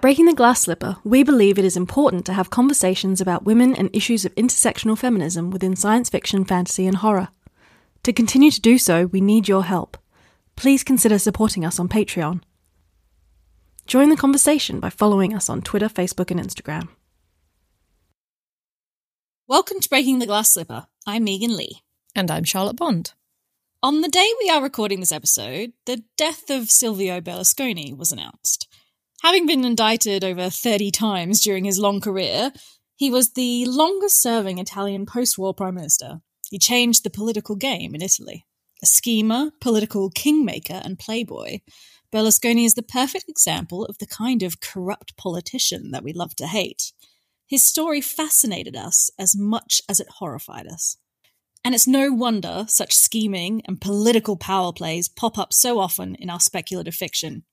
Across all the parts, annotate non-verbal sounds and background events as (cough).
At Breaking the Glass Slipper, we believe it is important to have conversations about women and issues of intersectional feminism within science fiction, fantasy, and horror. To continue to do so, we need your help. Please consider supporting us on Patreon. Join the conversation by following us on Twitter, Facebook, and Instagram. Welcome to Breaking the Glass Slipper. I'm Megan Lee. And I'm Charlotte Bond. On the day we are recording this episode, the death of Silvio Berlusconi was announced. Having been indicted over 30 times during his long career, he was the longest serving Italian post war prime minister. He changed the political game in Italy. A schemer, political kingmaker, and playboy, Berlusconi is the perfect example of the kind of corrupt politician that we love to hate. His story fascinated us as much as it horrified us. And it's no wonder such scheming and political power plays pop up so often in our speculative fiction.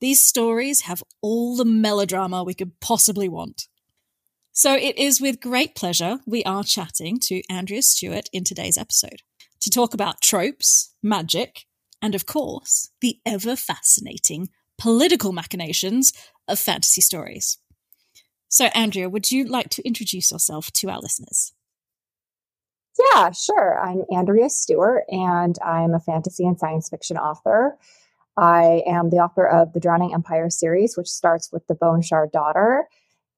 These stories have all the melodrama we could possibly want. So it is with great pleasure we are chatting to Andrea Stewart in today's episode to talk about tropes, magic, and of course, the ever fascinating political machinations of fantasy stories. So, Andrea, would you like to introduce yourself to our listeners? Yeah, sure. I'm Andrea Stewart, and I'm a fantasy and science fiction author. I am the author of the Drowning Empire series, which starts with the Bone Shard daughter.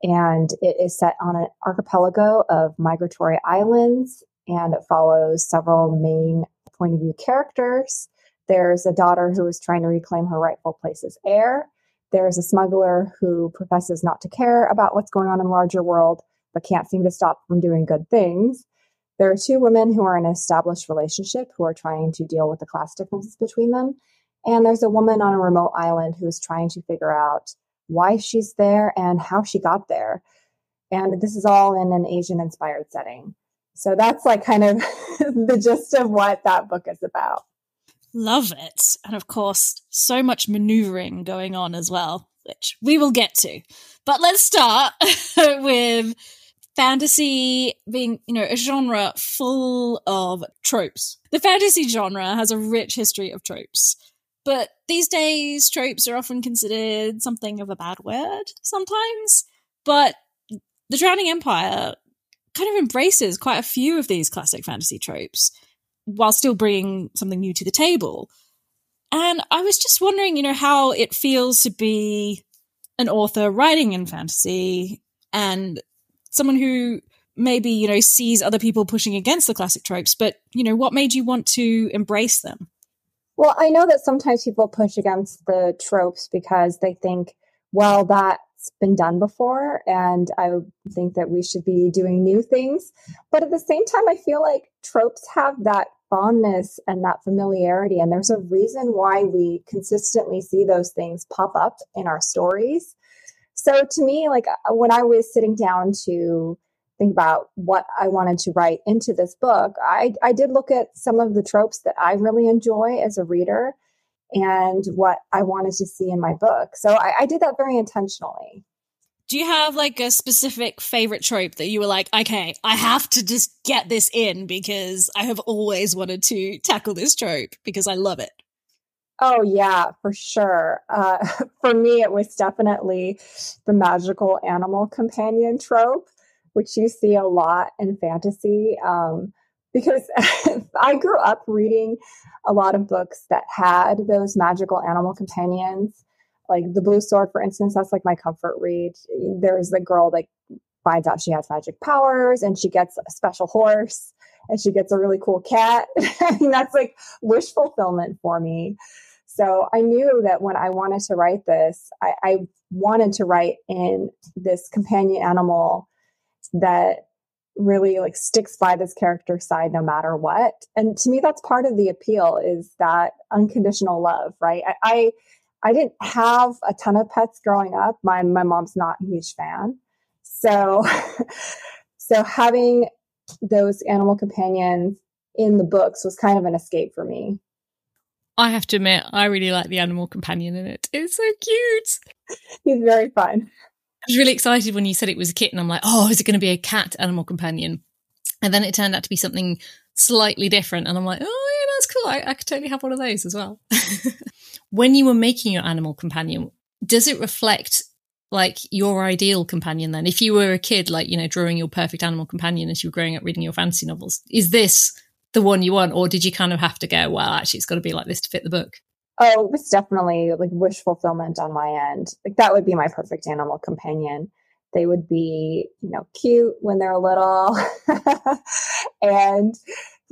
And it is set on an archipelago of migratory islands and it follows several main point of view characters. There's a daughter who is trying to reclaim her rightful place as heir. There's a smuggler who professes not to care about what's going on in the larger world, but can't seem to stop from doing good things. There are two women who are in an established relationship who are trying to deal with the class differences between them. And there's a woman on a remote island who is trying to figure out why she's there and how she got there. And this is all in an Asian inspired setting. So that's like kind of (laughs) the gist of what that book is about. Love it. And of course, so much maneuvering going on as well, which we will get to. But let's start (laughs) with fantasy being, you know, a genre full of tropes. The fantasy genre has a rich history of tropes. But these days, tropes are often considered something of a bad word sometimes. But the Drowning Empire kind of embraces quite a few of these classic fantasy tropes while still bringing something new to the table. And I was just wondering, you know, how it feels to be an author writing in fantasy and someone who maybe, you know, sees other people pushing against the classic tropes, but, you know, what made you want to embrace them? Well, I know that sometimes people push against the tropes because they think, well, that's been done before. And I think that we should be doing new things. But at the same time, I feel like tropes have that fondness and that familiarity. And there's a reason why we consistently see those things pop up in our stories. So to me, like uh, when I was sitting down to think about what I wanted to write into this book, I, I did look at some of the tropes that I really enjoy as a reader and what I wanted to see in my book. So I, I did that very intentionally. Do you have like a specific favorite trope that you were like, okay, I have to just get this in because I have always wanted to tackle this trope because I love it? Oh, yeah, for sure. Uh, (laughs) for me, it was definitely the magical animal companion trope which you see a lot in fantasy. Um, because (laughs) I grew up reading a lot of books that had those magical animal companions. Like the Blue Sword, for instance, that's like my comfort read. There's the girl that finds out she has magic powers and she gets a special horse and she gets a really cool cat. (laughs) That's like wish fulfillment for me. So I knew that when I wanted to write this, I, I wanted to write in this companion animal that really like sticks by this character side no matter what. And to me, that's part of the appeal is that unconditional love, right? I, I, I didn't have a ton of pets growing up. My my mom's not a huge fan. So (laughs) so having those animal companions in the books was kind of an escape for me. I have to admit, I really like the animal companion in it. It's so cute. (laughs) He's very fun. I was really excited when you said it was a kitten. I'm like, oh, is it going to be a cat animal companion? And then it turned out to be something slightly different. And I'm like, oh, yeah, that's cool. I, I could totally have one of those as well. (laughs) when you were making your animal companion, does it reflect like your ideal companion then? If you were a kid, like, you know, drawing your perfect animal companion as you were growing up reading your fantasy novels, is this the one you want? Or did you kind of have to go, well, actually, it's got to be like this to fit the book? Oh, it was definitely like wish fulfillment on my end. Like that would be my perfect animal companion. They would be, you know, cute when they're little (laughs) and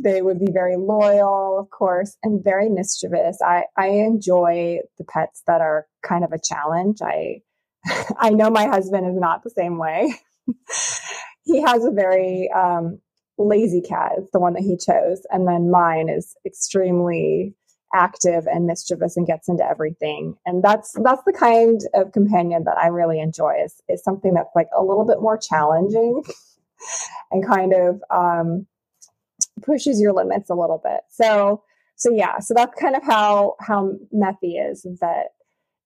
they would be very loyal, of course, and very mischievous. I, I enjoy the pets that are kind of a challenge. I, (laughs) I know my husband is not the same way. (laughs) he has a very um, lazy cat, is the one that he chose. And then mine is extremely active and mischievous and gets into everything. And that's that's the kind of companion that I really enjoy is is something that's like a little bit more challenging (laughs) and kind of um, pushes your limits a little bit. So so yeah, so that's kind of how how Mephi is, is that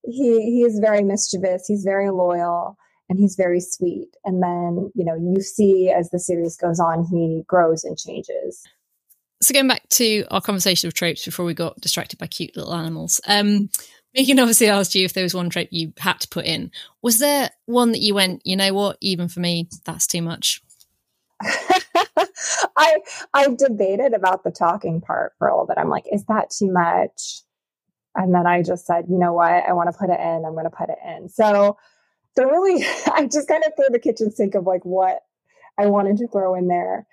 he he is very mischievous, he's very loyal, and he's very sweet. And then, you know, you see as the series goes on, he grows and changes. So going back to our conversation of tropes before we got distracted by cute little animals. Um Megan obviously asked you if there was one trope you had to put in. Was there one that you went, you know what, even for me, that's too much? (laughs) I I debated about the talking part for a little bit. I'm like, is that too much? And then I just said, you know what, I want to put it in. I'm going to put it in. So the really, (laughs) I just kind of threw the kitchen sink of like what I wanted to throw in there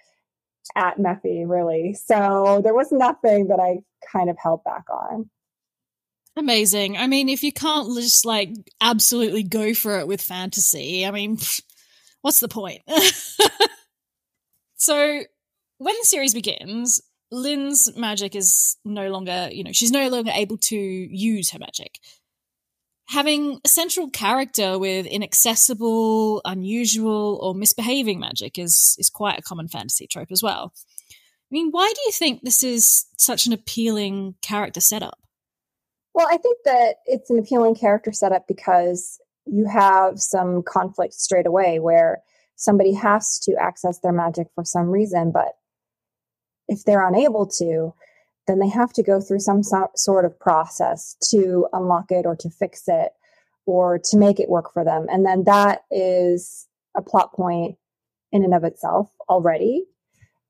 at Mephi, really. So there was nothing that I kind of held back on. Amazing. I mean, if you can't just like absolutely go for it with fantasy, I mean, (laughs) what's the point? (laughs) so when the series begins, Lin's magic is no longer, you know, she's no longer able to use her magic. Having a central character with inaccessible, unusual, or misbehaving magic is is quite a common fantasy trope as well. I mean, why do you think this is such an appealing character setup? Well, I think that it's an appealing character setup because you have some conflict straight away where somebody has to access their magic for some reason, but if they're unable to, then they have to go through some so- sort of process to unlock it or to fix it or to make it work for them. And then that is a plot point in and of itself already.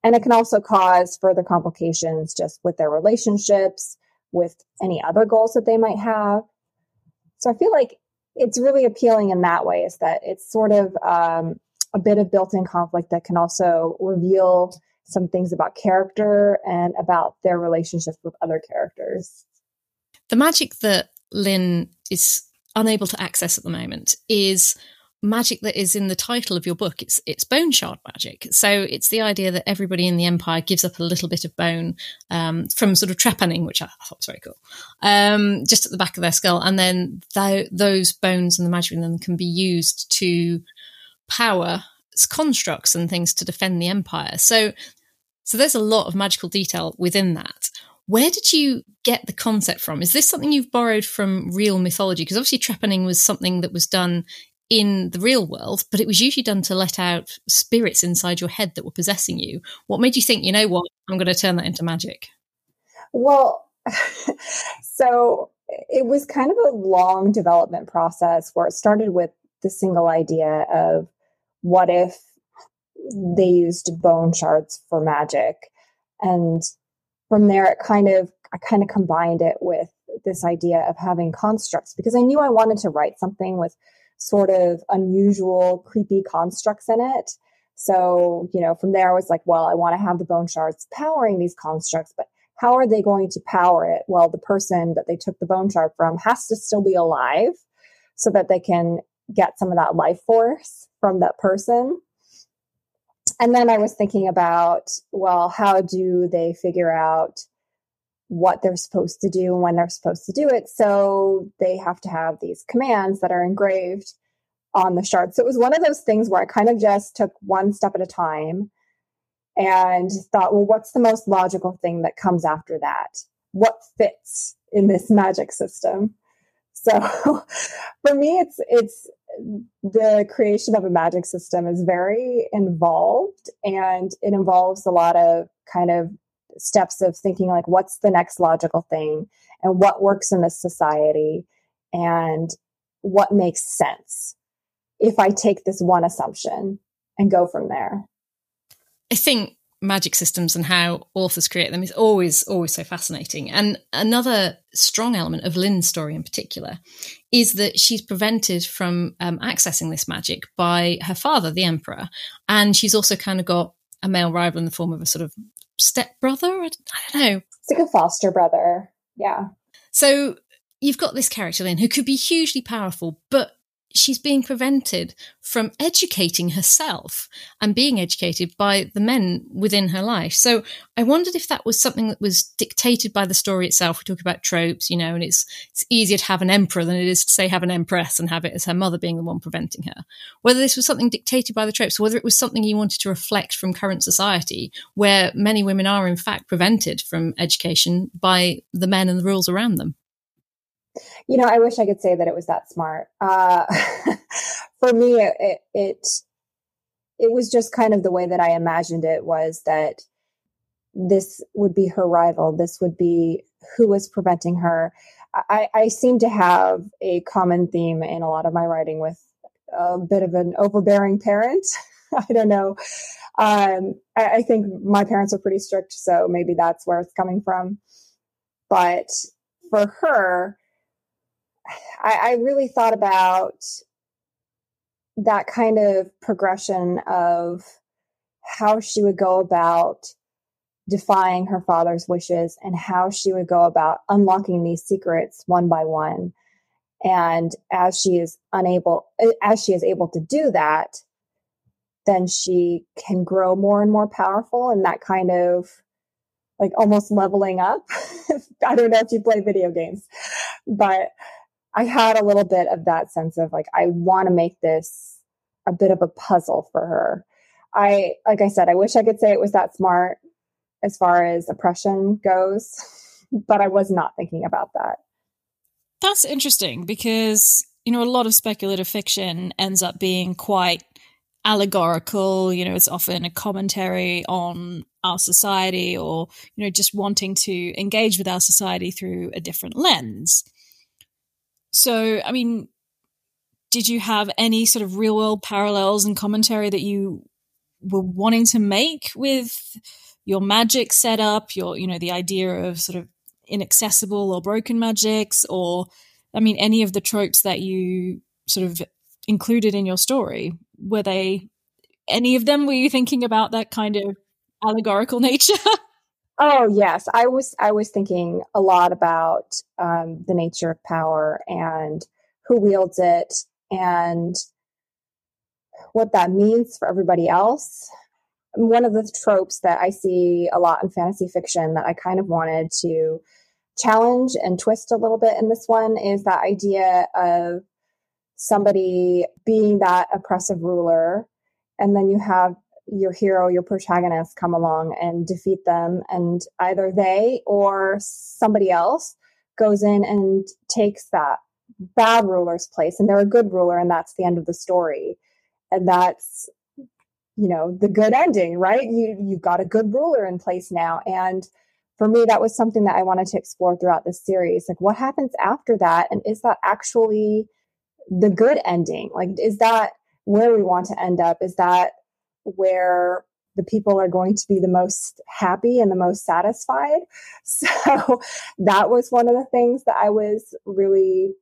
And it can also cause further complications just with their relationships, with any other goals that they might have. So I feel like it's really appealing in that way, is that it's sort of um, a bit of built in conflict that can also reveal some things about character and about their relationships with other characters. The magic that Lin is unable to access at the moment is magic that is in the title of your book. It's it's bone shard magic. So it's the idea that everybody in the empire gives up a little bit of bone um, from sort of trepanning, which I thought was very cool, um, just at the back of their skull, and then th- those bones and the magic in them can be used to power constructs and things to defend the empire. So so there's a lot of magical detail within that. Where did you get the concept from? Is this something you've borrowed from real mythology? Because obviously, trepanning was something that was done in the real world, but it was usually done to let out spirits inside your head that were possessing you. What made you think, you know what, I'm going to turn that into magic? Well, (laughs) so it was kind of a long development process where it started with the single idea of what if they used bone shards for magic. And from there, it kind of, I kind of combined it with this idea of having constructs because I knew I wanted to write something with sort of unusual, creepy constructs in it. So, you know, from there I was like, well, I want to have the bone shards powering these constructs, but how are they going to power it? Well, the person that they took the bone shard from has to still be alive so that they can get some of that life force from that person and then I was thinking about, well, how do they figure out what they're supposed to do and when they're supposed to do it? So they have to have these commands that are engraved on the shard. So it was one of those things where I kind of just took one step at a time and thought, well, what's the most logical thing that comes after that? What fits in this magic system? So (laughs) for me, it's it's the creation of a magic system is very involved and it involves a lot of kind of steps of thinking like what's the next logical thing and what works in this society and what makes sense if I take this one assumption and go from there. I think magic systems and how authors create them is always always so fascinating. And another strong element of Lin's story in particular is that she's prevented from um, accessing this magic by her father the emperor. And she's also kind of got a male rival in the form of a sort of stepbrother? I don't know. It's like a foster brother. Yeah. So you've got this character Lin who could be hugely powerful but she's being prevented from educating herself and being educated by the men within her life. So I wondered if that was something that was dictated by the story itself. We talk about tropes, you know, and it's it's easier to have an emperor than it is to say have an empress and have it as her mother being the one preventing her. Whether this was something dictated by the tropes, or whether it was something you wanted to reflect from current society, where many women are in fact prevented from education by the men and the rules around them. You know, I wish I could say that it was that smart. Uh, (laughs) for me, it, it it was just kind of the way that I imagined it was that this would be her rival. This would be who was preventing her. I, I seem to have a common theme in a lot of my writing with a bit of an overbearing parent. (laughs) I don't know. Um, I, I think my parents are pretty strict, so maybe that's where it's coming from. But for her, I, I really thought about that kind of progression of how she would go about defying her father's wishes and how she would go about unlocking these secrets one by one. And as she is unable, as she is able to do that, then she can grow more and more powerful and that kind of like almost leveling up. (laughs) I don't know if you play video games, but I had a little bit of that sense of like, I want to make this a bit of a puzzle for her. I, like I said, I wish I could say it was that smart as far as oppression goes, (laughs) but I was not thinking about that. That's interesting because, you know, a lot of speculative fiction ends up being quite allegorical. You know, it's often a commentary on our society or, you know, just wanting to engage with our society through a different lens. So, I mean, did you have any sort of real world parallels and commentary that you were wanting to make with your magic setup, your, you know, the idea of sort of inaccessible or broken magics, or, I mean, any of the tropes that you sort of included in your story? Were they, any of them, were you thinking about that kind of allegorical (laughs) nature? Oh yes, I was. I was thinking a lot about um, the nature of power and who wields it, and what that means for everybody else. One of the tropes that I see a lot in fantasy fiction that I kind of wanted to challenge and twist a little bit in this one is that idea of somebody being that oppressive ruler, and then you have your hero, your protagonist come along and defeat them. And either they or somebody else goes in and takes that bad ruler's place and they're a good ruler and that's the end of the story. And that's, you know, the good ending, right? You, you've got a good ruler in place now. And for me, that was something that I wanted to explore throughout this series. Like, what happens after that? And is that actually the good ending? Like, is that where we want to end up? Is that where the people are going to be the most happy and the most satisfied. (laughs) So that was one of the things that I was really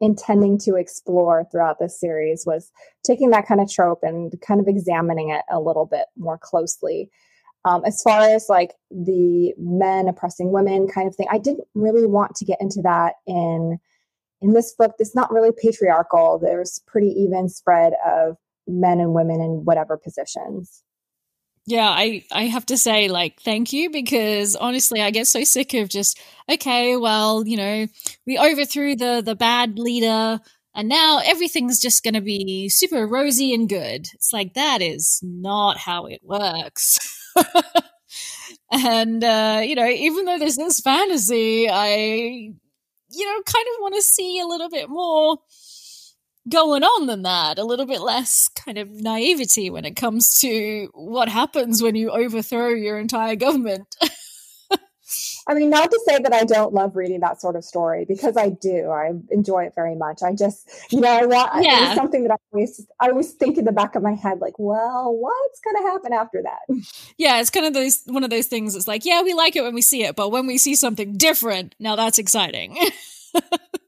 intending to explore throughout this series was taking that kind of trope and kind of examining it a little bit more closely. Um, as far as like the men oppressing women kind of thing, I didn't really want to get into that in in this book. It's not really patriarchal. There's pretty even spread of men and women in whatever positions. Yeah, I, I have to say, like, thank you because honestly, I get so sick of just, okay, well, you know, we overthrew the, the bad leader and now everything's just going to be super rosy and good. It's like, that is not how it works. (laughs) and, uh, you know, even though this is fantasy, I, you know, kind of want to see a little bit more going on than that, a little bit less kind of naivety when it comes to what happens when you overthrow your entire government. (laughs) I mean, not to say that I don't love reading that sort of story because I do. I enjoy it very much. I just, you know, I want yeah. something that I always, I always think in the back of my head, like, well, what's going to happen after that? (laughs) Yeah, it's kind of those one of those things. It's like, yeah, we like it when we see it, but when we see something different, now that's exciting. (laughs)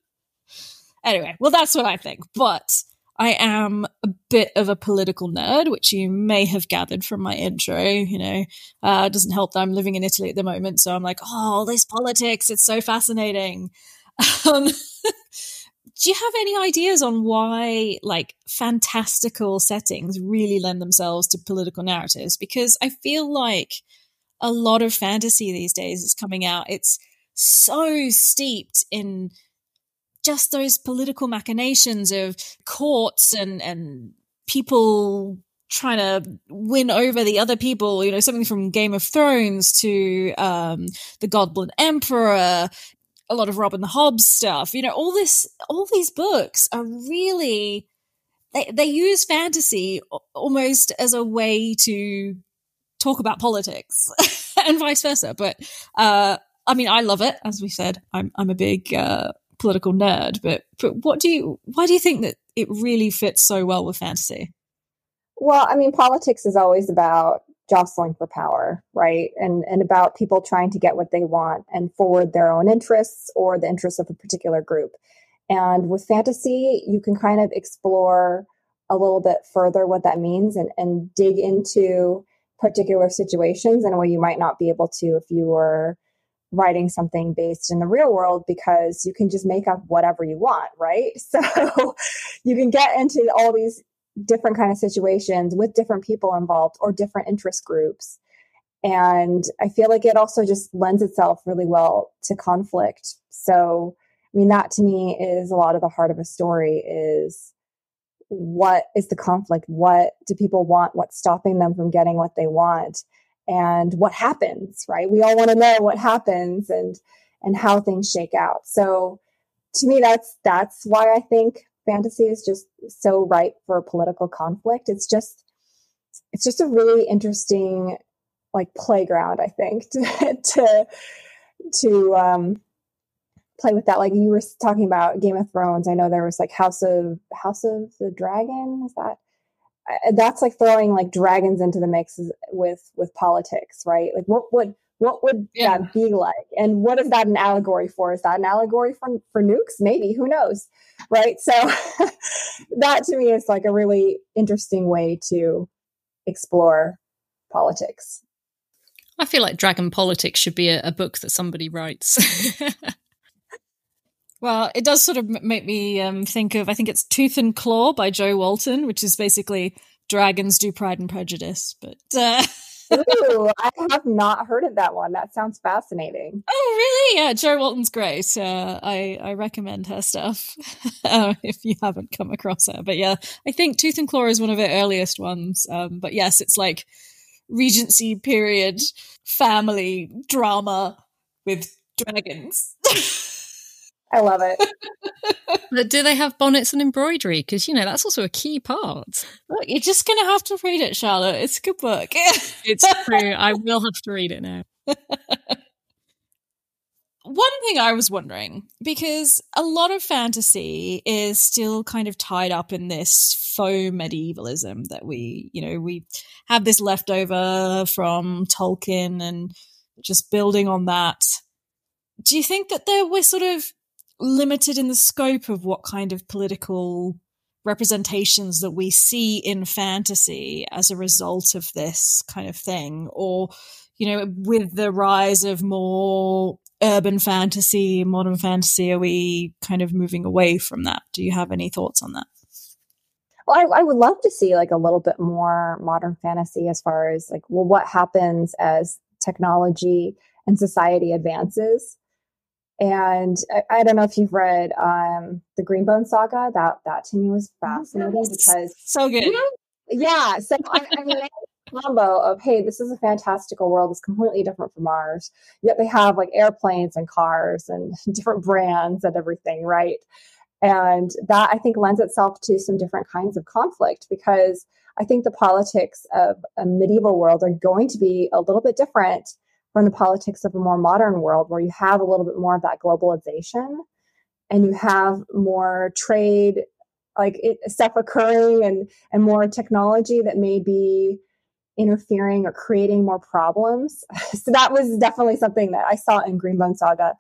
anyway, well, that's what I think. But I am a bit of a political nerd, which you may have gathered from my intro. You know, uh, it doesn't help that I'm living in Italy at the moment. So I'm like, oh, all this politics, it's so fascinating. (laughs) Um, (laughs) do you have any ideas on why, like, fantastical settings really lend themselves to political narratives? Because I feel like a lot of fantasy these days is coming out. It's so steeped in just those political machinations of courts and, and people trying to win over the other people, you know, something from Game of Thrones to um, the Goblin Emperor, a lot of Robin the Hobb's stuff. You know, all this, all these books are really they they use fantasy almost as a way to talk about politics (laughs) and vice versa. But uh, I mean, I love it. As we said, I'm I'm a big uh, political nerd, but but what do you why do you think that it really fits so well with fantasy? Well, I mean, politics is always about jostling for power, right? And and about people trying to get what they want and forward their own interests or the interests of a particular group. And with fantasy, you can kind of explore a little bit further what that means and, and dig into particular situations in a way you might not be able to if you were writing something based in the real world because you can just make up whatever you want, right? (laughs) So you can get into all these different kind of situations with different people involved or different interest groups. And I feel like it also just lends itself really well to conflict. So, I mean, that to me is a lot of the heart of a story is what is the conflict? What do people want? What's stopping them from getting what they want? And what happens, right? We all want to know what happens and and how things shake out. So to me that's that's why I think fantasy is just so ripe for political conflict. It's just it's just a really interesting like playground, I think, (laughs) to to to um play with that. Like you were talking about Game of Thrones. I know there was like House of House of the Dragon. Is that that's like throwing like dragons into the mix with with politics, right? Like what would what would yeah. that be like? And what is that an allegory for? Is that an allegory for for nukes? Maybe who knows, right? So (laughs) that to me is like a really interesting way to explore politics. I feel like Dragon Politics should be a, a book that somebody writes. (laughs) Well, it does sort of make me um, think of, I think it's Tooth and Claw by Jo Walton, which is basically dragons do Pride and Prejudice. But uh... (laughs) Ooh, I have not heard of that one. That sounds fascinating. Oh, really? Yeah, Jo Walton's great. Uh, I I recommend her stuff (laughs) uh, if you haven't come across her. But yeah, I think Tooth and Claw is one of her earliest ones. Um, but yes, it's like Regency period family drama with dragons. (laughs) I love it. (laughs) but do they have bonnets and embroidery? Because you know that's also a key part. Look, you're just gonna have to read it, Charlotte. It's a good book. (laughs) it's true. I will have to read it now. One thing I was wondering, because a lot of fantasy is still kind of tied up in this faux medievalism that we, you know, we have this leftover from Tolkien and just building on that. Do you think that there we're sort of limited in the scope of what kind of political representations that we see in fantasy as a result of this kind of thing or you know with the rise of more urban fantasy modern fantasy are we kind of moving away from that? Do you have any thoughts on that? Well I, I would love to see like a little bit more modern fantasy as far as like well what happens as technology and society advances and I, I, don't know if you've read um, the Greenbone saga. That that to me was fascinating because so good. yeah. So (laughs) I, I mean, combo of hey, this is a fantastical world. It's completely different from ours. Yet they have like airplanes and cars and (laughs) different brands and everything, right? And that I think lends itself to some different kinds of conflict because I think the politics of a medieval world are going to be a little bit different from the politics of a more modern world where you have a little bit more of that globalization and you have more trade like it, stuff occurring and and more technology that may be interfering or creating more problems. (laughs) So that was definitely something that i saw in greenbone saga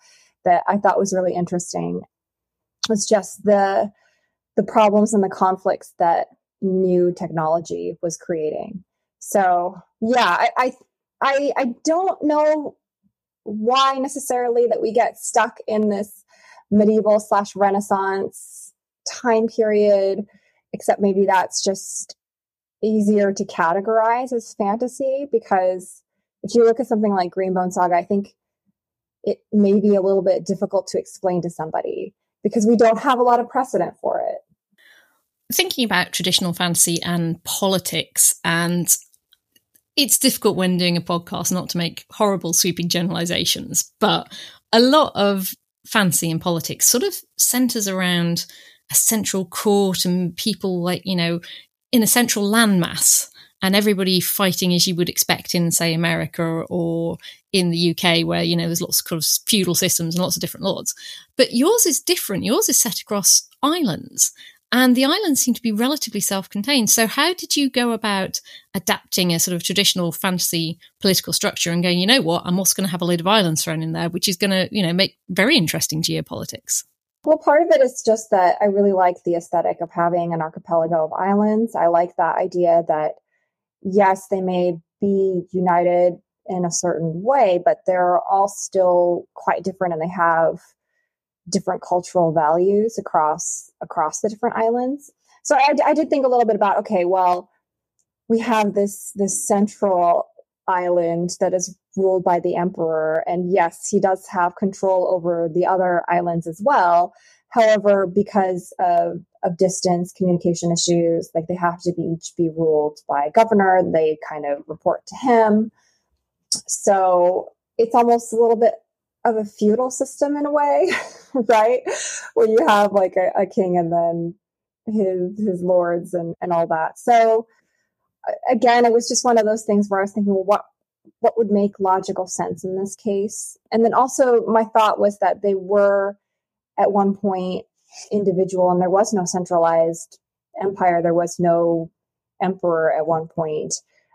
that i thought was really interesting. Was just the the problems and the conflicts that new technology was creating. So yeah i i i, I don't know why necessarily that we get stuck in this medieval slash renaissance time period except maybe that's just easier to categorize as fantasy because if you look at something like greenbone saga i think it may be a little bit difficult to explain to somebody because we don't have a lot of precedent for it. Thinking about traditional fantasy and politics and it's difficult when doing a podcast not to make horrible sweeping generalizations but a lot of fantasy and politics sort of centers around a central court and people like, you know, in a central landmass and everybody fighting as you would expect in, say, America or in the UK, where, you know, there's lots of kind of feudal systems and lots of different lords. But yours is different. Yours is set across islands. And the islands seem to be relatively self contained. So, how did you go about adapting a sort of traditional fantasy political structure and going, you know what, I'm also going to have a load of islands thrown in there, which is going to, you know, make very interesting geopolitics? Well, part of it is just that I really like the aesthetic of having an archipelago of islands. I like that idea that, yes, they may be united in a certain way, but they're all still quite different and they have different cultural values across across the different islands. So I, I did think a little bit about okay, well, we have this this central island that is ruled by the emperor, and yes, he does have control over the other islands as well. However, because of of distance, communication issues, like they have to be each be ruled by a governor, they kind of report to him. So it's almost a little bit of a feudal system in a way, (laughs) right? Where you have like a, a, king and then his his lords and and all that. So again, it was just one of those things where I was thinking, well, what what would make logical sense in this case? And then also my thought was that they were at one point individual and there was no centralized empire. There was no emperor at one point,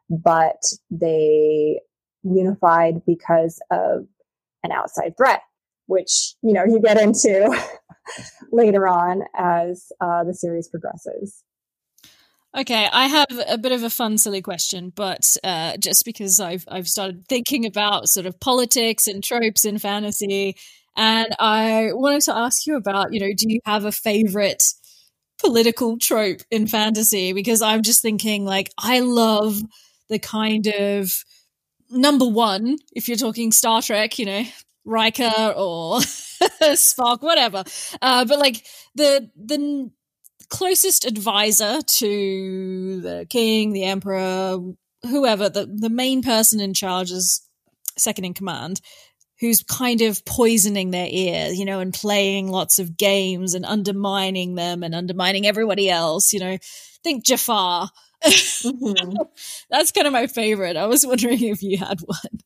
but they unified because of an outside threat, which, you know, you get into (laughs) later on as uh, the series progresses. Okay, I have a bit of a fun, silly question, but uh, just because I've I've started thinking about sort of politics and tropes in fantasy, and I wanted to ask you about, you know, do you have a favorite political trope in fantasy? Because I'm just thinking, like, I love the kind of number one, if you're talking Star Trek, you know, Riker or (laughs) Spock, whatever. Uh, but like the the closest advisor to the king, the emperor, whoever, the, the main person in charge is second in command, who's kind of poisoning their ear, you know, and playing lots of games and undermining them and undermining everybody else, you know. Think Jafar Mm-hmm. (laughs) That's kind of my favorite. I was wondering if you had one.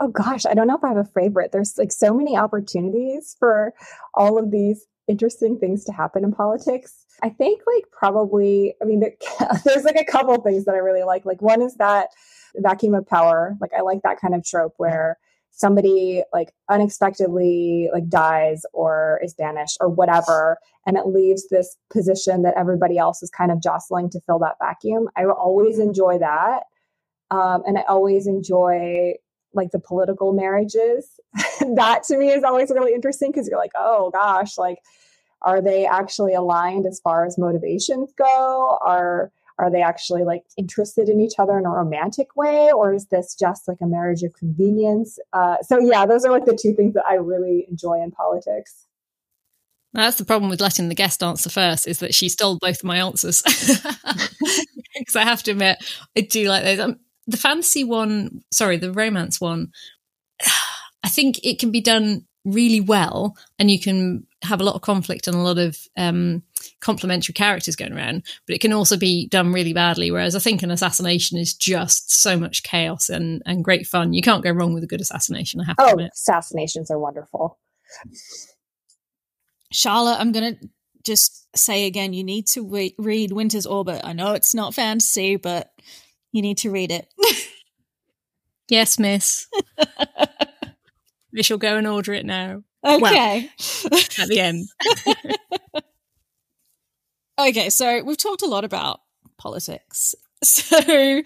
Oh gosh, I don't know if I have a favorite. There's like so many opportunities for all of these interesting things to happen in politics. I think like probably, I mean, there, (laughs) there's like a couple things that I really like. Like one is that vacuum of power. Like I like that kind of trope where somebody like unexpectedly like dies or is banished or whatever and it leaves this position that everybody else is kind of jostling to fill that vacuum i always enjoy that um, and i always enjoy like the political marriages. (laughs) That to me is always really interesting because you're like oh gosh like are they actually aligned as far as motivations go? Are are they actually like interested in each other in a romantic way or is this just like a marriage of convenience? Uh, so yeah those are like the two things that i really enjoy in politics. That's the problem with letting the guest answer first is that she stole both of my answers. (laughs) Because i have to admit i do like those. Um, the fantasy one sorry the romance one (sighs) i think it can be done really well and you can have a lot of conflict and a lot of um, complementary characters going around, but it can also be done really badly. Whereas I think an assassination is just so much chaos and, and great fun. You can't go wrong with a good assassination, I have to oh, admit. assassinations are wonderful. Charlotte, I'm going to just say again you need to re- read Winter's Orbit. I know it's not fantasy, but you need to read it. (laughs) yes, miss. (laughs) we shall go and order it now. Okay. Well, at the end. (laughs) okay, so we've talked a lot about politics. (laughs) So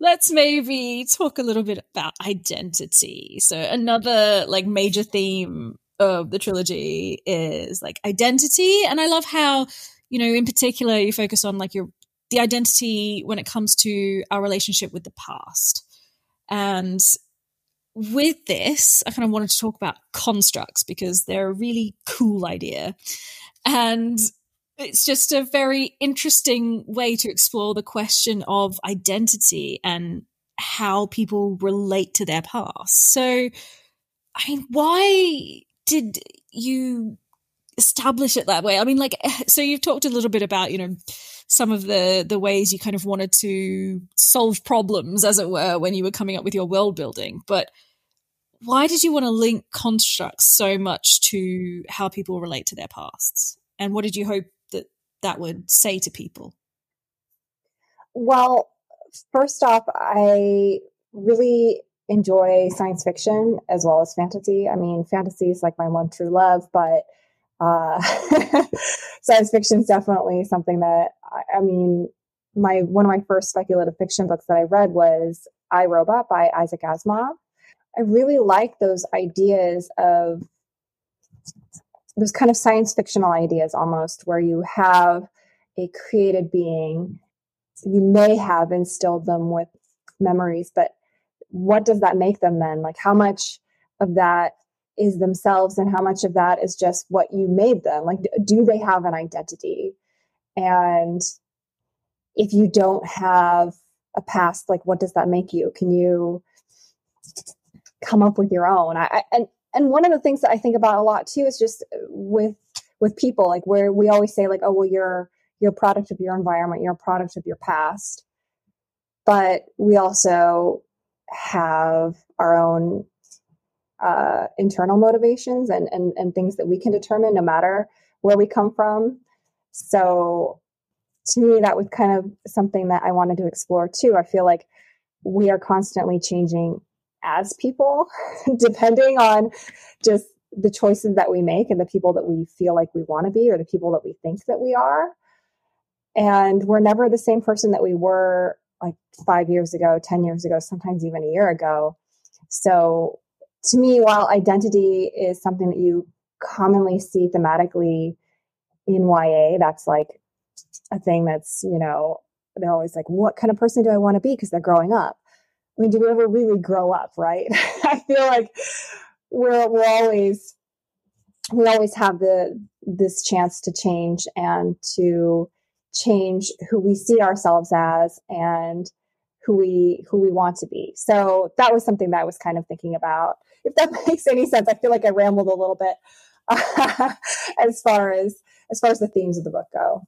let's maybe talk a little bit about identity. So another like major theme of the trilogy is like identity and I love how you know in particular you focus on like your the identity when it comes to our relationship with the past. And with this, I kind of wanted to talk about constructs because they're a really cool idea. And it's just a very interesting way to explore the question of identity and how people relate to their past. So, I mean, why did you establish it that way? I mean, like, (sighs) so you've talked a little bit about, you know, some of the the ways you kind of wanted to solve problems, as it were, when you were coming up with your world building. But why did you want to link constructs so much to how people relate to their pasts? And what did you hope that would say to people? Well, first off, I really enjoy science fiction as well as fantasy. I mean, fantasy is like my one true love, but uh, (laughs) science fiction is definitely something that I, I, mean, my one of my first speculative fiction books that I read was I Robot by Isaac Asimov. I really like those ideas of those kind of science fictional ideas almost where you have a created being you may have instilled them with memories but what does that make them then? Like how much of that is themselves and how much of that is just what you made them? Like do they have an identity? And if you don't have a past like what does that make you? Can you come up with your own? I, I, and and one of the things that i think about a lot too is just with with people like where we always say like oh well you're you're a product of your environment you're a product of your past. But we also have our own uh, internal motivations and, and and things that we can determine no matter where we come from. So to me that was kind of something that i wanted to explore too. I feel like we are constantly changing as people (laughs) depending on just the choices that we make and the people that we feel like we want to be or the people that we think that we are and we're never the same person that we were like five years ago 10 years ago sometimes even a year ago so to me, while identity is something that you commonly see thematically in YA, that's like a thing that's, you know, they're always like, what kind of person do I want to be? Because they're growing up. I mean, do we ever really grow up, right? (laughs) I feel like we're we're always we always have the this chance to change and to change who we see ourselves as and who we who we want to be. So that was something that I was kind of thinking about if that (laughs) makes any sense. I feel like I rambled a little bit (laughs) as far as as far as the themes of the book go.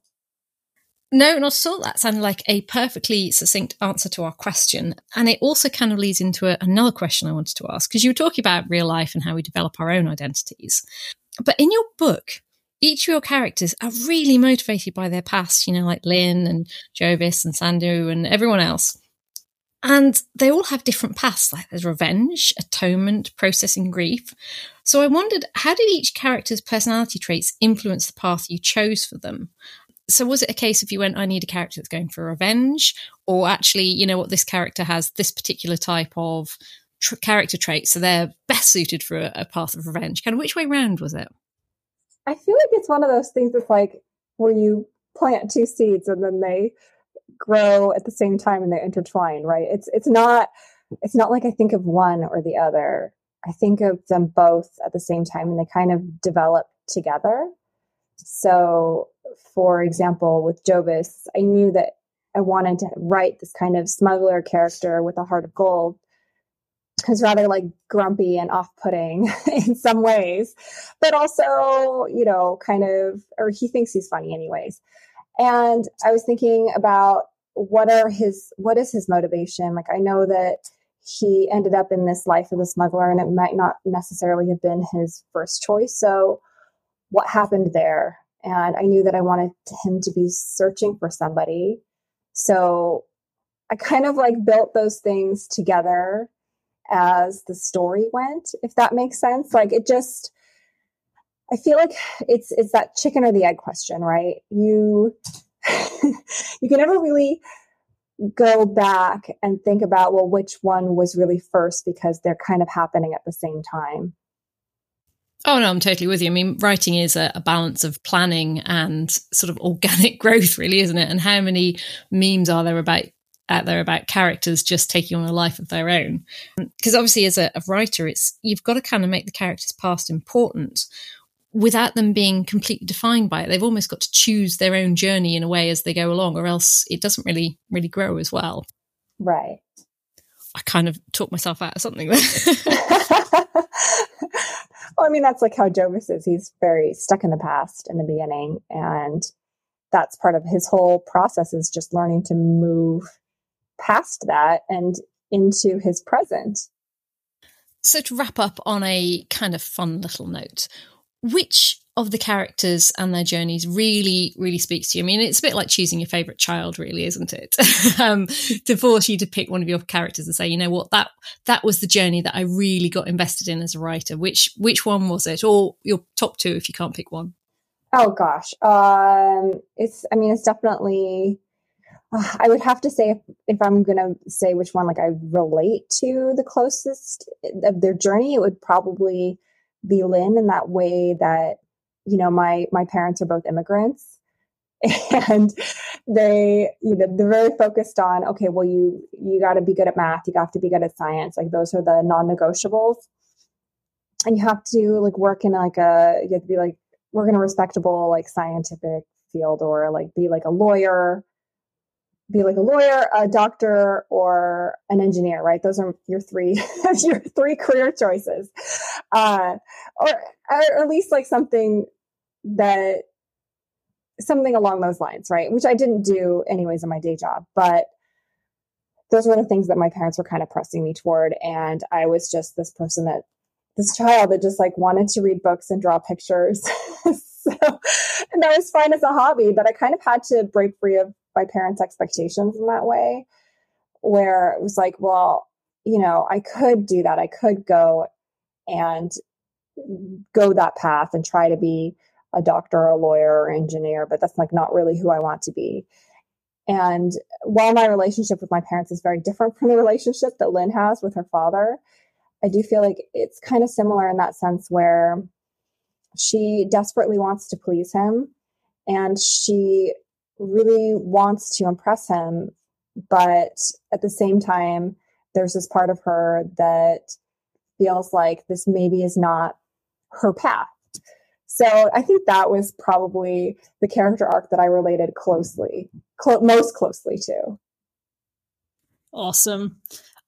No, not at all. That sounded like a perfectly succinct answer to our question. And it also kind of leads into a, another question I wanted to ask, because you were talking about real life and how we develop our own identities. But in your book, each of your characters are really motivated by their past, you know, like Lin and Jovis and Sandu and everyone else. And they all have different paths, like there's revenge, atonement, processing grief. So I wondered, how did each character's personality traits influence the path you chose for them? So was it a case if you went, I need a character that's going for revenge, or actually, you know what, this character has this particular type of tr- character trait, so they're best suited for a, a path of revenge? Kind of which way round was it? I feel like it's one of those things that's like where you plant two seeds and then they grow at the same time and they intertwine, right? It's it's not it's not like I think of one or the other. I think of them both at the same time and they kind of develop together. So, for example, with Jovis, I knew that I wanted to write this kind of smuggler character with a heart of gold who's rather like grumpy and off-putting (laughs) in some ways, but also, you know, kind of, or he thinks he's funny anyways. And I was thinking about what are his, what is his motivation? Like, I know that he ended up in this life of the smuggler and it might not necessarily have been his first choice. So, what happened there? And I knew that I wanted him to be searching for somebody. So, I kind of like built those things together as the story went, if that makes sense. Like, it just, I feel like it's it's that chicken or the egg question, right? You (laughs) you can never really go back and think about, well, which one was really first because they're kind of happening at the same time. Oh, no, I'm totally with you. I mean, writing is a, a, balance of planning and sort of (laughs) organic growth, really, isn't it? And how many memes are there about out there about characters just taking on a life of their own? Um, because obviously, as a, a writer, it's you've got to kind of make the characters' past important without them being completely defined by it. They've almost got to choose their own journey in a way as they go along, or else it doesn't really, really grow as well. Right. I kind of talked myself out of something there. (laughs) (laughs) well, I mean, that's like how Jovis is. He's very stuck in the past in the beginning. And that's part of his whole process is just learning to move past that and into his present. So, to wrap up on a kind of fun little note, which of the characters and their journeys really, really speaks to you? I mean, it's a bit like choosing your favorite child, really, isn't it? (laughs) um, to force you to pick one of your characters and say, you know what, that that was the journey that I really got invested in as a writer. Which which one was it, or your top two if you can't pick one? Oh gosh, um, it's. I mean, it's definitely. Uh, I would have to say if, if I'm going to say which one like I relate to the closest of their journey, it would probably be Lin in that way that, you know, my, my parents are both immigrants (laughs) and they, you know, they're very focused on, okay, well, you, you got to be good at math. You have to be good at science. Like those are the non-negotiables. And you have to like work in like a, you have to be like, work in a respectable, like scientific field or like be like a lawyer be like a lawyer, a doctor, or an engineer, right? Those are your three (laughs) your three career choices, uh, or, or at least like something that something along those lines, right? Which I didn't do anyways in my day job, but those were the things that my parents were kind of pressing me toward, and I was just this person that this child that just like wanted to read books and draw pictures. (laughs) so, and that was fine as a hobby, but I kind of had to break free of my parents' expectations in that way, where it was like, well, you know, I could do that. I could go and go that path and try to be a doctor or a lawyer or engineer, but that's like not really who I want to be. And while my relationship with my parents is very different (laughs) from the relationship that Lin has with her father, I do feel like it's kind of similar in that sense where she desperately wants to please him and she really wants to impress him, but at the same time, there's this part of her that feels like this maybe is not her path. So I think that was probably the character arc that I related closely, clo- most closely to. Awesome.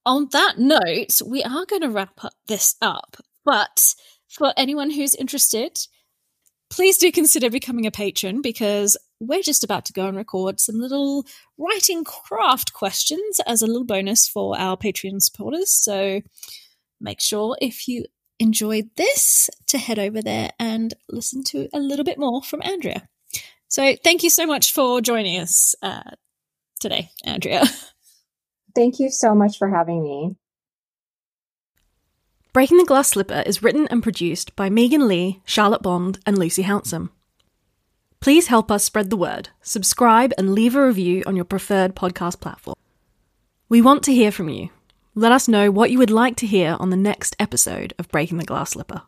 On that note, we are going to wrap up this up. But for anyone who's interested, please do consider becoming a patron because we're just about to go and record some little writing craft questions as a little bonus for our Patreon supporters. So make sure if you enjoyed this to head over there and listen to a little bit more from Andrea. So thank you so much for joining us uh, today, Andrea. (laughs) Thank you so much for having me. Breaking the Glass Slipper is written and produced by Megan Leigh, Charlotte Bond, and Lucy Hounsom. Please help us spread the word, subscribe, and leave a review on your preferred podcast platform. We want to hear from you. Let us know what you would like to hear on the next episode of Breaking the Glass Slipper.